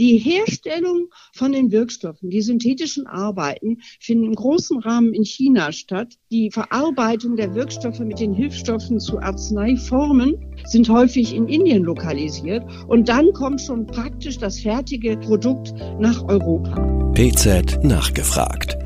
Die Herstellung von den Wirkstoffen, die synthetischen Arbeiten, finden im großen Rahmen in China statt. Die Verarbeitung der Wirkstoffe mit den Hilfsstoffen zu Arzneiformen sind häufig in Indien lokalisiert. Und dann kommt schon praktisch das fertige Produkt nach Europa. PZ nachgefragt.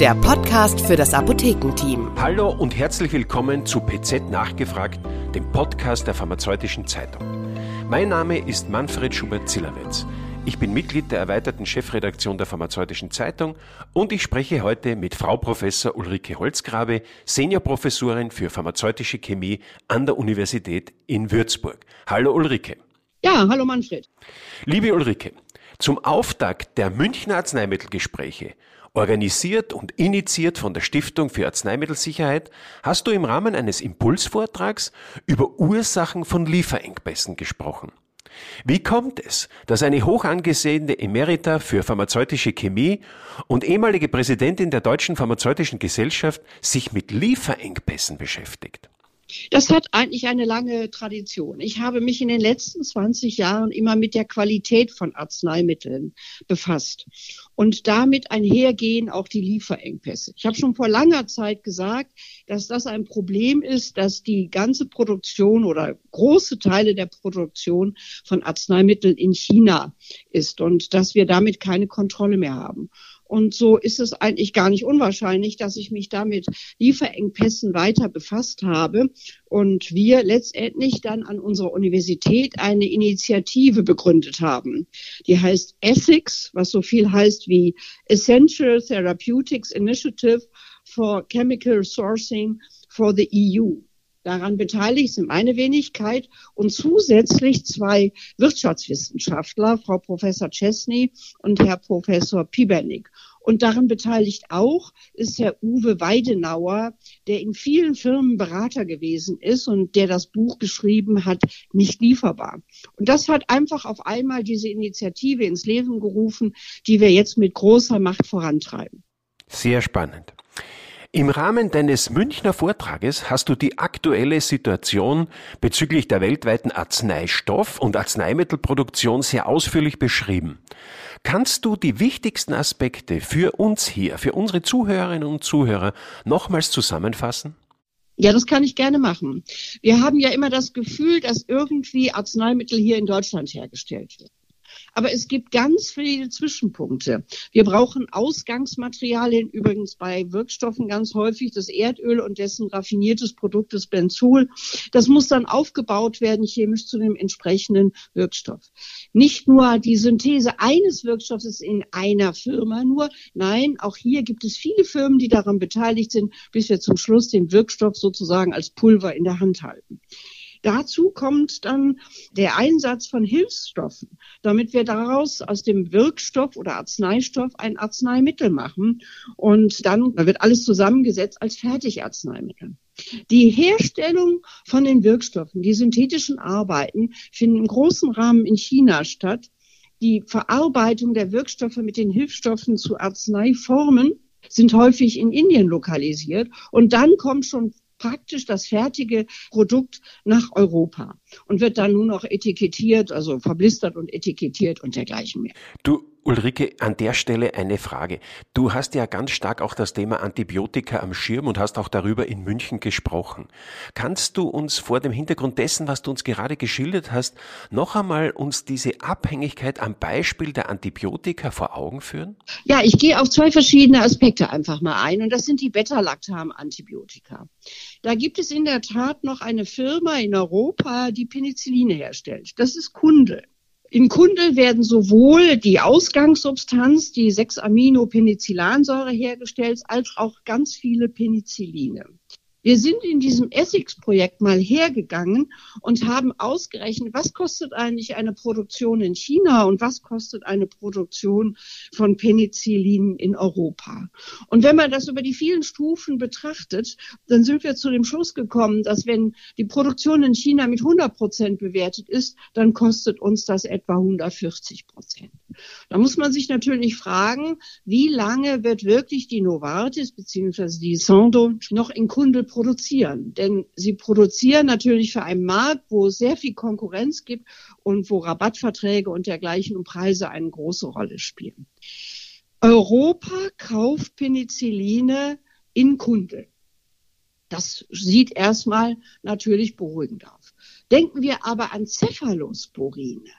Der Podcast für das Apothekenteam. Hallo und herzlich willkommen zu PZ nachgefragt, dem Podcast der Pharmazeutischen Zeitung. Mein Name ist Manfred Schubert-Zillerwitz. Ich bin Mitglied der erweiterten Chefredaktion der Pharmazeutischen Zeitung und ich spreche heute mit Frau Professor Ulrike Holzgrabe, Seniorprofessorin für pharmazeutische Chemie an der Universität in Würzburg. Hallo Ulrike. Ja, hallo Manfred. Liebe Ulrike, zum Auftakt der Münchner Arzneimittelgespräche Organisiert und initiiert von der Stiftung für Arzneimittelsicherheit hast du im Rahmen eines Impulsvortrags über Ursachen von Lieferengpässen gesprochen. Wie kommt es, dass eine hoch angesehene Emerita für pharmazeutische Chemie und ehemalige Präsidentin der Deutschen Pharmazeutischen Gesellschaft sich mit Lieferengpässen beschäftigt? Das hat eigentlich eine lange Tradition. Ich habe mich in den letzten 20 Jahren immer mit der Qualität von Arzneimitteln befasst und damit einhergehen auch die Lieferengpässe. Ich habe schon vor langer Zeit gesagt, dass das ein Problem ist, dass die ganze Produktion oder große Teile der Produktion von Arzneimitteln in China ist und dass wir damit keine Kontrolle mehr haben. Und so ist es eigentlich gar nicht unwahrscheinlich, dass ich mich damit Lieferengpässen weiter befasst habe und wir letztendlich dann an unserer Universität eine Initiative begründet haben. Die heißt Ethics, was so viel heißt wie Essential Therapeutics Initiative for Chemical Sourcing for the EU. Daran beteiligt sind meine Wenigkeit und zusätzlich zwei Wirtschaftswissenschaftler, Frau Professor Chesney und Herr Professor Pibernik. Und daran beteiligt auch ist Herr Uwe Weidenauer, der in vielen Firmen Berater gewesen ist und der das Buch geschrieben hat, nicht lieferbar. Und das hat einfach auf einmal diese Initiative ins Leben gerufen, die wir jetzt mit großer Macht vorantreiben. Sehr spannend. Im Rahmen deines Münchner Vortrages hast du die aktuelle Situation bezüglich der weltweiten Arzneistoff- und Arzneimittelproduktion sehr ausführlich beschrieben. Kannst du die wichtigsten Aspekte für uns hier, für unsere Zuhörerinnen und Zuhörer nochmals zusammenfassen? Ja, das kann ich gerne machen. Wir haben ja immer das Gefühl, dass irgendwie Arzneimittel hier in Deutschland hergestellt werden. Aber es gibt ganz viele Zwischenpunkte. Wir brauchen Ausgangsmaterialien, übrigens bei Wirkstoffen ganz häufig das Erdöl und dessen raffiniertes Produkt, das Benzol. Das muss dann aufgebaut werden chemisch zu dem entsprechenden Wirkstoff. Nicht nur die Synthese eines Wirkstoffes in einer Firma nur. Nein, auch hier gibt es viele Firmen, die daran beteiligt sind, bis wir zum Schluss den Wirkstoff sozusagen als Pulver in der Hand halten. Dazu kommt dann der Einsatz von Hilfsstoffen, damit wir daraus aus dem Wirkstoff oder Arzneistoff ein Arzneimittel machen. Und dann wird alles zusammengesetzt als Fertigarzneimittel. Die Herstellung von den Wirkstoffen, die synthetischen Arbeiten, finden im großen Rahmen in China statt. Die Verarbeitung der Wirkstoffe mit den Hilfsstoffen zu Arzneiformen sind häufig in Indien lokalisiert. Und dann kommt schon praktisch das fertige Produkt nach Europa und wird dann nur noch etikettiert, also verblistert und etikettiert und dergleichen mehr. Du Ulrike, an der Stelle eine Frage. Du hast ja ganz stark auch das Thema Antibiotika am Schirm und hast auch darüber in München gesprochen. Kannst du uns vor dem Hintergrund dessen, was du uns gerade geschildert hast, noch einmal uns diese Abhängigkeit am Beispiel der Antibiotika vor Augen führen? Ja, ich gehe auf zwei verschiedene Aspekte einfach mal ein und das sind die Beta-Lactam-Antibiotika. Da gibt es in der Tat noch eine Firma in Europa, die Penicilline herstellt. Das ist Kunde. In Kundel werden sowohl die Ausgangssubstanz, die 6-Amino-Penicillansäure hergestellt, als auch ganz viele Penicilline. Wir sind in diesem Essex-Projekt mal hergegangen und haben ausgerechnet, was kostet eigentlich eine Produktion in China und was kostet eine Produktion von Penicillin in Europa. Und wenn man das über die vielen Stufen betrachtet, dann sind wir zu dem Schluss gekommen, dass wenn die Produktion in China mit 100 Prozent bewertet ist, dann kostet uns das etwa 140 Prozent. Da muss man sich natürlich fragen, wie lange wird wirklich die Novartis bzw. die Sando noch in Kundel produzieren? Denn sie produzieren natürlich für einen Markt, wo es sehr viel Konkurrenz gibt und wo Rabattverträge und dergleichen und Preise eine große Rolle spielen. Europa kauft Penicilline in Kundel. Das sieht erstmal natürlich beruhigend aus. Denken wir aber an Cephalosporine.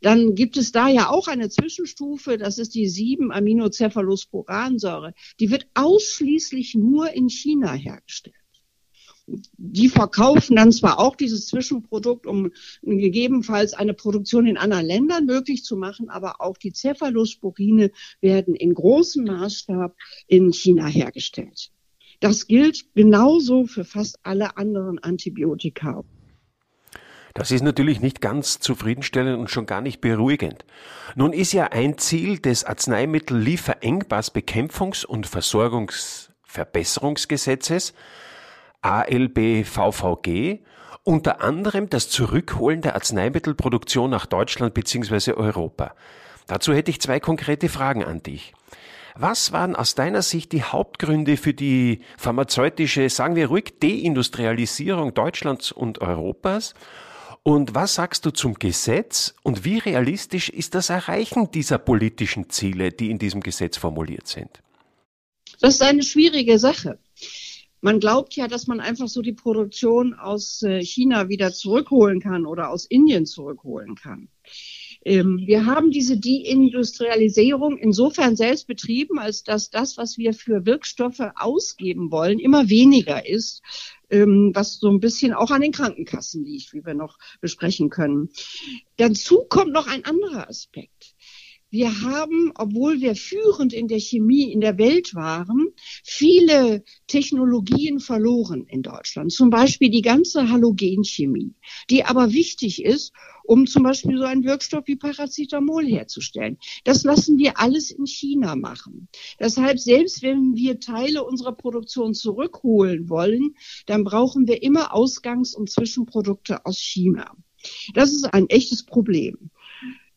Dann gibt es da ja auch eine Zwischenstufe, das ist die 7-Aminocephalosporansäure. Die wird ausschließlich nur in China hergestellt. Die verkaufen dann zwar auch dieses Zwischenprodukt, um gegebenenfalls eine Produktion in anderen Ländern möglich zu machen, aber auch die Cephalosporine werden in großem Maßstab in China hergestellt. Das gilt genauso für fast alle anderen Antibiotika. Das ist natürlich nicht ganz zufriedenstellend und schon gar nicht beruhigend. Nun ist ja ein Ziel des Arzneimittellieferengpassbekämpfungs- und Versorgungsverbesserungsgesetzes ALBVVG unter anderem das Zurückholen der Arzneimittelproduktion nach Deutschland bzw. Europa. Dazu hätte ich zwei konkrete Fragen an dich. Was waren aus deiner Sicht die Hauptgründe für die pharmazeutische, sagen wir ruhig, Deindustrialisierung Deutschlands und Europas? Und was sagst du zum Gesetz und wie realistisch ist das Erreichen dieser politischen Ziele, die in diesem Gesetz formuliert sind? Das ist eine schwierige Sache. Man glaubt ja, dass man einfach so die Produktion aus äh, China wieder zurückholen kann oder aus Indien zurückholen kann. Ähm, wir haben diese Deindustrialisierung insofern selbst betrieben, als dass das, was wir für Wirkstoffe ausgeben wollen, immer weniger ist, ähm, was so ein bisschen auch an den Krankenkassen liegt, wie wir noch besprechen können. Dazu kommt noch ein anderer Aspekt. Wir haben, obwohl wir führend in der Chemie in der Welt waren, viele Technologien verloren in Deutschland. Zum Beispiel die ganze Halogenchemie, die aber wichtig ist, um zum Beispiel so einen Wirkstoff wie Paracetamol herzustellen. Das lassen wir alles in China machen. Deshalb, selbst wenn wir Teile unserer Produktion zurückholen wollen, dann brauchen wir immer Ausgangs- und Zwischenprodukte aus China. Das ist ein echtes Problem.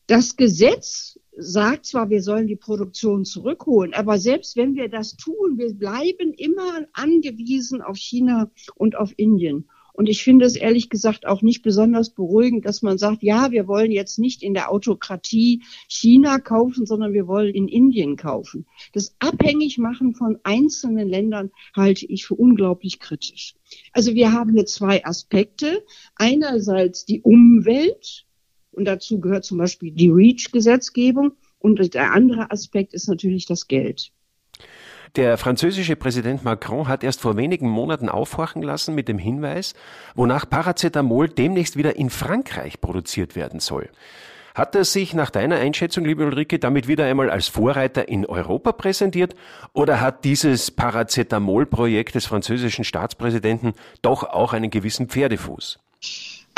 Das Gesetz sagt zwar, wir sollen die Produktion zurückholen, aber selbst wenn wir das tun, wir bleiben immer angewiesen auf China und auf Indien. Und ich finde es ehrlich gesagt auch nicht besonders beruhigend, dass man sagt, ja, wir wollen jetzt nicht in der Autokratie China kaufen, sondern wir wollen in Indien kaufen. Das Abhängigmachen von einzelnen Ländern halte ich für unglaublich kritisch. Also wir haben hier zwei Aspekte. Einerseits die Umwelt, und dazu gehört zum Beispiel die REACH-Gesetzgebung. Und der andere Aspekt ist natürlich das Geld. Der französische Präsident Macron hat erst vor wenigen Monaten aufhorchen lassen mit dem Hinweis, wonach Paracetamol demnächst wieder in Frankreich produziert werden soll. Hat er sich nach deiner Einschätzung, liebe Ulrike, damit wieder einmal als Vorreiter in Europa präsentiert oder hat dieses Paracetamol-Projekt des französischen Staatspräsidenten doch auch einen gewissen Pferdefuß?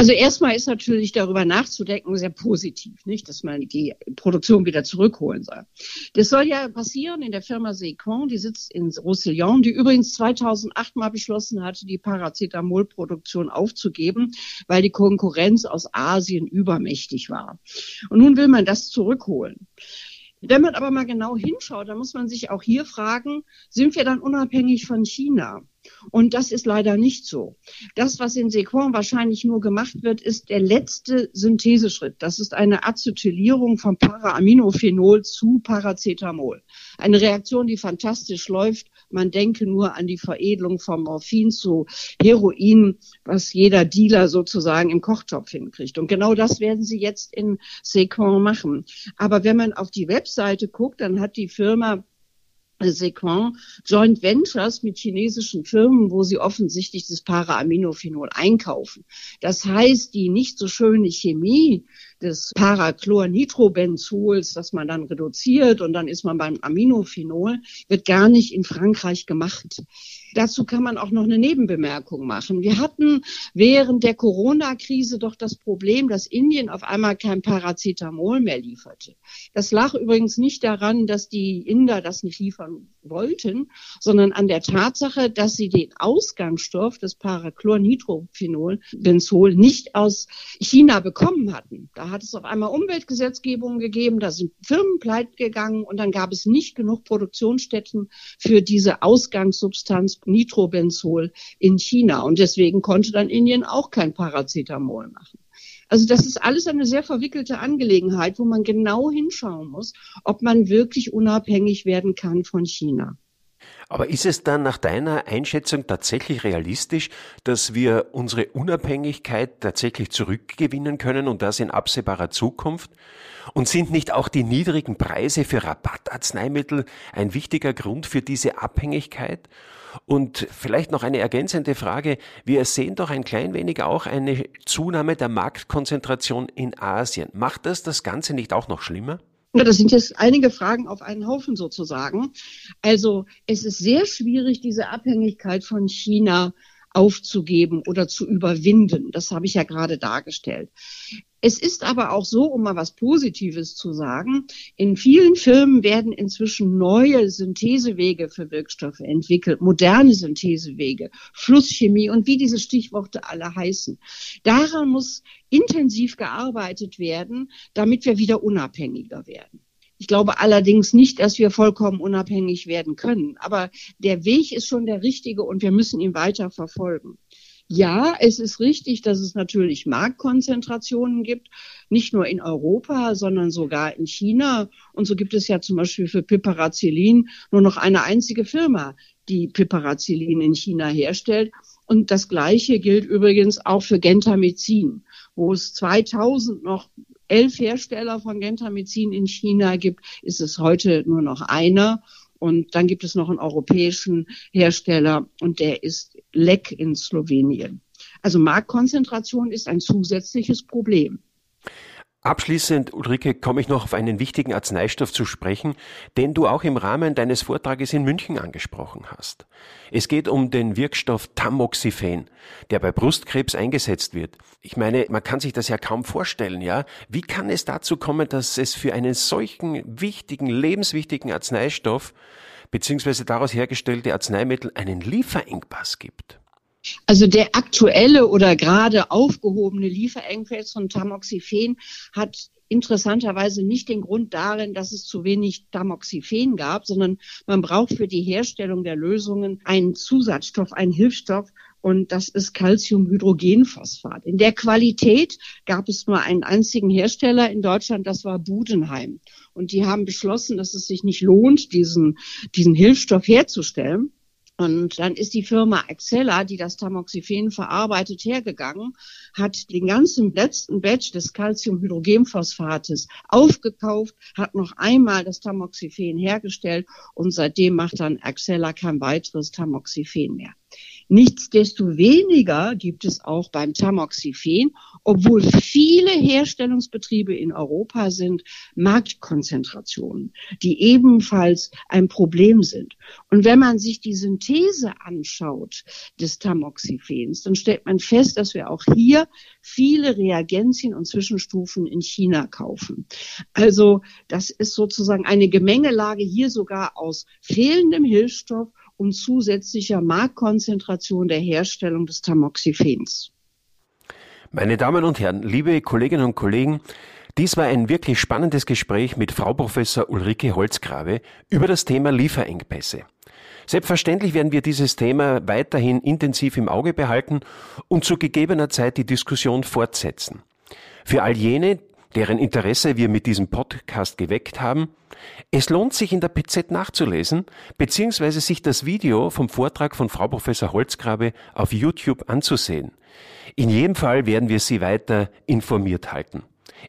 Also erstmal ist natürlich darüber nachzudenken sehr positiv, nicht, dass man die Produktion wieder zurückholen soll. Das soll ja passieren in der Firma Secon, die sitzt in Roussillon, die übrigens 2008 mal beschlossen hatte, die Paracetamolproduktion aufzugeben, weil die Konkurrenz aus Asien übermächtig war. Und nun will man das zurückholen. Wenn man aber mal genau hinschaut, dann muss man sich auch hier fragen, sind wir dann unabhängig von China? Und das ist leider nicht so. Das, was in Sequon wahrscheinlich nur gemacht wird, ist der letzte Syntheseschritt. Das ist eine Acetylierung von Paraminophenol zu Paracetamol. Eine Reaktion, die fantastisch läuft. Man denke nur an die Veredelung von Morphin zu Heroin, was jeder Dealer sozusagen im Kochtopf hinkriegt. Und genau das werden sie jetzt in Sequon machen. Aber wenn man auf die Webseite guckt, dann hat die Firma Sequin Joint Ventures mit chinesischen Firmen, wo sie offensichtlich das Paraminophenol einkaufen. Das heißt, die nicht so schöne Chemie des Parachlornitrobenzols, das man dann reduziert und dann ist man beim Aminophenol, wird gar nicht in Frankreich gemacht. Dazu kann man auch noch eine Nebenbemerkung machen. Wir hatten während der Corona-Krise doch das Problem, dass Indien auf einmal kein Paracetamol mehr lieferte. Das lag übrigens nicht daran, dass die Inder das nicht liefern wollten, sondern an der Tatsache, dass sie den Ausgangsstoff des Parachlornitrophenol, Benzol, nicht aus China bekommen hatten. Da hat es auf einmal Umweltgesetzgebungen gegeben, da sind Firmen pleite gegangen und dann gab es nicht genug Produktionsstätten für diese Ausgangssubstanz Nitrobenzol in China. Und deswegen konnte dann Indien auch kein Paracetamol machen. Also das ist alles eine sehr verwickelte Angelegenheit, wo man genau hinschauen muss, ob man wirklich unabhängig werden kann von China. Aber ist es dann nach deiner Einschätzung tatsächlich realistisch, dass wir unsere Unabhängigkeit tatsächlich zurückgewinnen können und das in absehbarer Zukunft? Und sind nicht auch die niedrigen Preise für Rabattarzneimittel ein wichtiger Grund für diese Abhängigkeit? Und vielleicht noch eine ergänzende Frage. Wir sehen doch ein klein wenig auch eine Zunahme der Marktkonzentration in Asien. Macht das das Ganze nicht auch noch schlimmer? Das sind jetzt einige Fragen auf einen Haufen sozusagen. Also es ist sehr schwierig, diese Abhängigkeit von China aufzugeben oder zu überwinden. Das habe ich ja gerade dargestellt. Es ist aber auch so, um mal was Positives zu sagen, in vielen Firmen werden inzwischen neue Synthesewege für Wirkstoffe entwickelt, moderne Synthesewege, Flusschemie und wie diese Stichworte alle heißen. Daran muss intensiv gearbeitet werden, damit wir wieder unabhängiger werden. Ich glaube allerdings nicht, dass wir vollkommen unabhängig werden können. Aber der Weg ist schon der richtige und wir müssen ihn weiter verfolgen. Ja, es ist richtig, dass es natürlich Marktkonzentrationen gibt, nicht nur in Europa, sondern sogar in China. Und so gibt es ja zum Beispiel für Piperacillin nur noch eine einzige Firma, die Piperacillin in China herstellt. Und das Gleiche gilt übrigens auch für Gentamicin, wo es 2000 noch elf Hersteller von Gentamicin in China gibt, ist es heute nur noch einer. Und dann gibt es noch einen europäischen Hersteller und der ist Leck in Slowenien. Also Marktkonzentration ist ein zusätzliches Problem. Abschließend, Ulrike, komme ich noch auf einen wichtigen Arzneistoff zu sprechen, den du auch im Rahmen deines Vortrages in München angesprochen hast. Es geht um den Wirkstoff Tamoxifen, der bei Brustkrebs eingesetzt wird. Ich meine, man kann sich das ja kaum vorstellen, ja? Wie kann es dazu kommen, dass es für einen solchen wichtigen, lebenswichtigen Arzneistoff beziehungsweise daraus hergestellte Arzneimittel einen Lieferengpass gibt? Also der aktuelle oder gerade aufgehobene Lieferengpass von Tamoxifen hat interessanterweise nicht den Grund darin, dass es zu wenig Tamoxifen gab, sondern man braucht für die Herstellung der Lösungen einen Zusatzstoff, einen Hilfsstoff, und das ist Calciumhydrogenphosphat. In der Qualität gab es nur einen einzigen Hersteller in Deutschland, das war Budenheim. Und die haben beschlossen, dass es sich nicht lohnt, diesen, diesen Hilfsstoff herzustellen. Und dann ist die Firma Axella, die das Tamoxifen verarbeitet, hergegangen, hat den ganzen letzten Batch des Calciumhydrogenphosphates aufgekauft, hat noch einmal das Tamoxifen hergestellt und seitdem macht dann Axella kein weiteres Tamoxifen mehr. Nichtsdestoweniger gibt es auch beim Tamoxifen, obwohl viele Herstellungsbetriebe in Europa sind, Marktkonzentrationen, die ebenfalls ein Problem sind. Und wenn man sich die Synthese anschaut des Tamoxifens, dann stellt man fest, dass wir auch hier viele Reagenzien und Zwischenstufen in China kaufen. Also das ist sozusagen eine Gemengelage hier sogar aus fehlendem Hilfsstoff und zusätzlicher Marktkonzentration der Herstellung des Tamoxifens. Meine Damen und Herren, liebe Kolleginnen und Kollegen, dies war ein wirklich spannendes Gespräch mit Frau Professor Ulrike Holzgrabe über das Thema Lieferengpässe. Selbstverständlich werden wir dieses Thema weiterhin intensiv im Auge behalten und zu gegebener Zeit die Diskussion fortsetzen. Für all jene, deren Interesse wir mit diesem Podcast geweckt haben. Es lohnt sich in der PZ nachzulesen, beziehungsweise sich das Video vom Vortrag von Frau Professor Holzgrabe auf YouTube anzusehen. In jedem Fall werden wir Sie weiter informiert halten.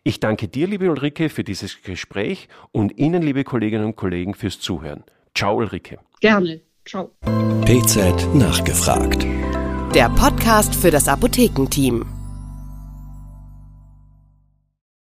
Ich danke dir, liebe Ulrike, für dieses Gespräch und Ihnen, liebe Kolleginnen und Kollegen, fürs Zuhören. Ciao, Ulrike. Gerne. Ciao. PZ nachgefragt. Der Podcast für das Apothekenteam.